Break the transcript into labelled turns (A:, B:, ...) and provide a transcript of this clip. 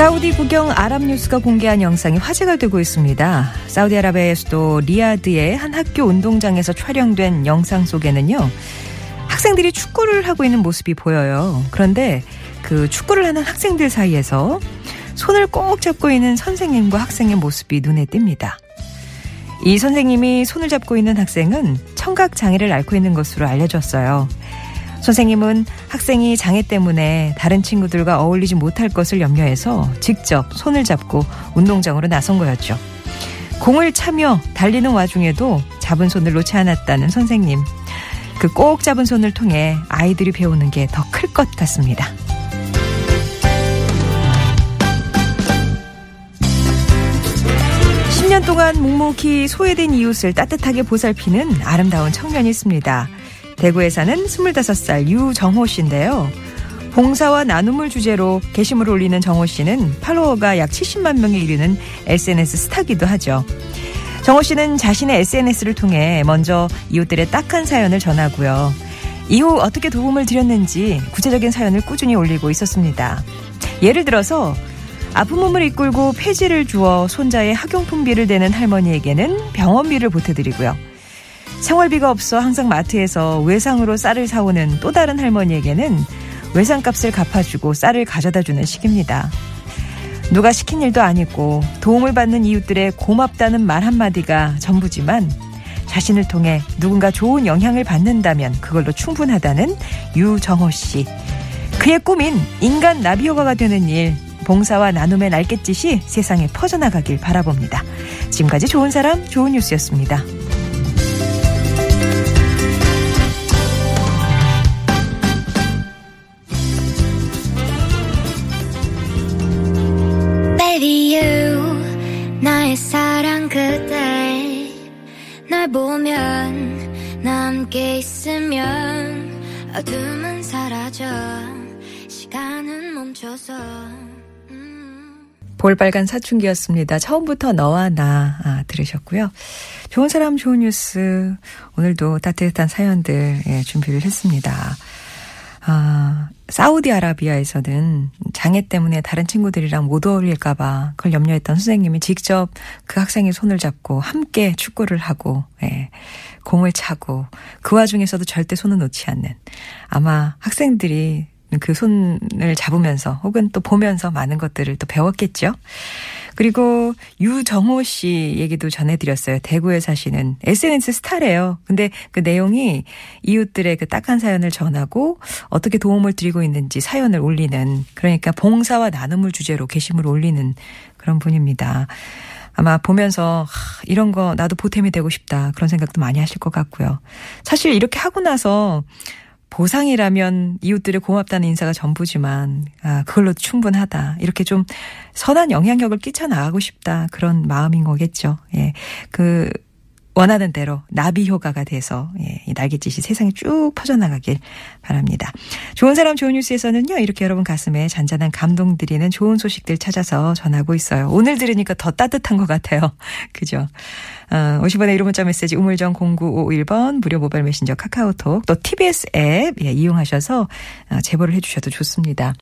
A: 사우디 국영 아랍뉴스가 공개한 영상이 화제가 되고 있습니다. 사우디아라비아의 수도 리야드의 한 학교 운동장에서 촬영된 영상 속에는요. 학생들이 축구를 하고 있는 모습이 보여요. 그런데 그 축구를 하는 학생들 사이에서 손을 꼭 잡고 있는 선생님과 학생의 모습이 눈에 띕니다. 이 선생님이 손을 잡고 있는 학생은 청각 장애를 앓고 있는 것으로 알려졌어요. 선생님은 학생이 장애 때문에 다른 친구들과 어울리지 못할 것을 염려해서 직접 손을 잡고 운동장으로 나선 거였죠. 공을 차며 달리는 와중에도 잡은 손을 놓지 않았다는 선생님. 그 꼭 잡은 손을 통해 아이들이 배우는 게 더 클 것 같습니다. (10년) 동안 묵묵히 소외된 이웃을 따뜻하게 보살피는 아름다운 청년이 있습니다. 대구에 사는 25살 유정호 씨인데요. 봉사와 나눔을 주제로 게시물을 올리는 정호 씨는 팔로워가 약 70만 명에 이르는 SNS 스타기도 하죠. 정호 씨는 자신의 SNS를 통해 먼저 이웃들의 딱한 사연을 전하고요. 이후 어떻게 도움을 드렸는지 구체적인 사연을 꾸준히 올리고 있었습니다. 예를 들어서 아픈 몸을 이끌고 폐지를 주어 손자의 학용품비를 대는 할머니에게는 병원비를 보태드리고요. 생활비가 없어 항상 마트에서 외상으로 쌀을 사오는 또 다른 할머니에게는 외상값을 갚아주고 쌀을 가져다 주는 식입니다. 누가 시킨 일도 아니고 도움을 받는 이웃들의 고맙다는 말 한마디가 전부지만 자신을 통해 누군가 좋은 영향을 받는다면 그걸로 충분하다는 유정호 씨. 그의 꿈인 인간 나비효과가 되는 일, 봉사와 나눔의 날갯짓이 세상에 퍼져나가길 바라봅니다. 지금까지 좋은 사람, 좋은 뉴스였습니다.
B: 사랑 그대 날 보면 나 함께 있으면 어둠은 사라져 시간은 멈춰서 음.
A: 볼빨간 사춘기였습니다. 처음부터 너와 나 아, 들으셨고요. 좋은 사람 좋은 뉴스 오늘도 따뜻한 사연들 예, 준비를 했습니다. 아, 사우디아라비아에서는 장애 때문에 다른 친구들이랑 못 어울릴까봐 그걸 염려했던 선생님이 직접 그 학생의 손을 잡고 함께 축구를 하고, 예, 공을 차고, 그 와중에서도 절대 손을 놓지 않는 아마 학생들이 그 손을 잡으면서 혹은 또 보면서 많은 것들을 또 배웠겠죠. 그리고 유정호 씨 얘기도 전해드렸어요. 대구에 사시는 SNS 스타래요. 근데 그 내용이 이웃들의 그 딱한 사연을 전하고 어떻게 도움을 드리고 있는지 사연을 올리는 그러니까 봉사와 나눔을 주제로 게시물을 올리는 그런 분입니다. 아마 보면서 하, 이런 거 나도 보탬이 되고 싶다 그런 생각도 많이 하실 것 같고요. 사실 이렇게 하고 나서 보상이라면 이웃들의 고맙다는 인사가 전부지만 아 그걸로 충분하다. 이렇게 좀 선한 영향력을 끼쳐 나가고 싶다. 그런 마음인 거겠죠. 예. 그 원하는 대로 나비 효과가 돼서 예, 이 날갯짓이 세상에 쭉 퍼져나가길 바랍니다. 좋은 사람 좋은 뉴스에서는요. 이렇게 여러분 가슴에 잔잔한 감동 드리는 좋은 소식들 찾아서 전하고 있어요. 오늘 들으니까 더 따뜻한 것 같아요. 그죠? 어, 50원의 1호 문자 메시지 우물정 0951번 무료 모바일 메신저 카카오톡 또 TBS 앱 예, 이용하셔서 어, 제보를 해주셔도 좋습니다.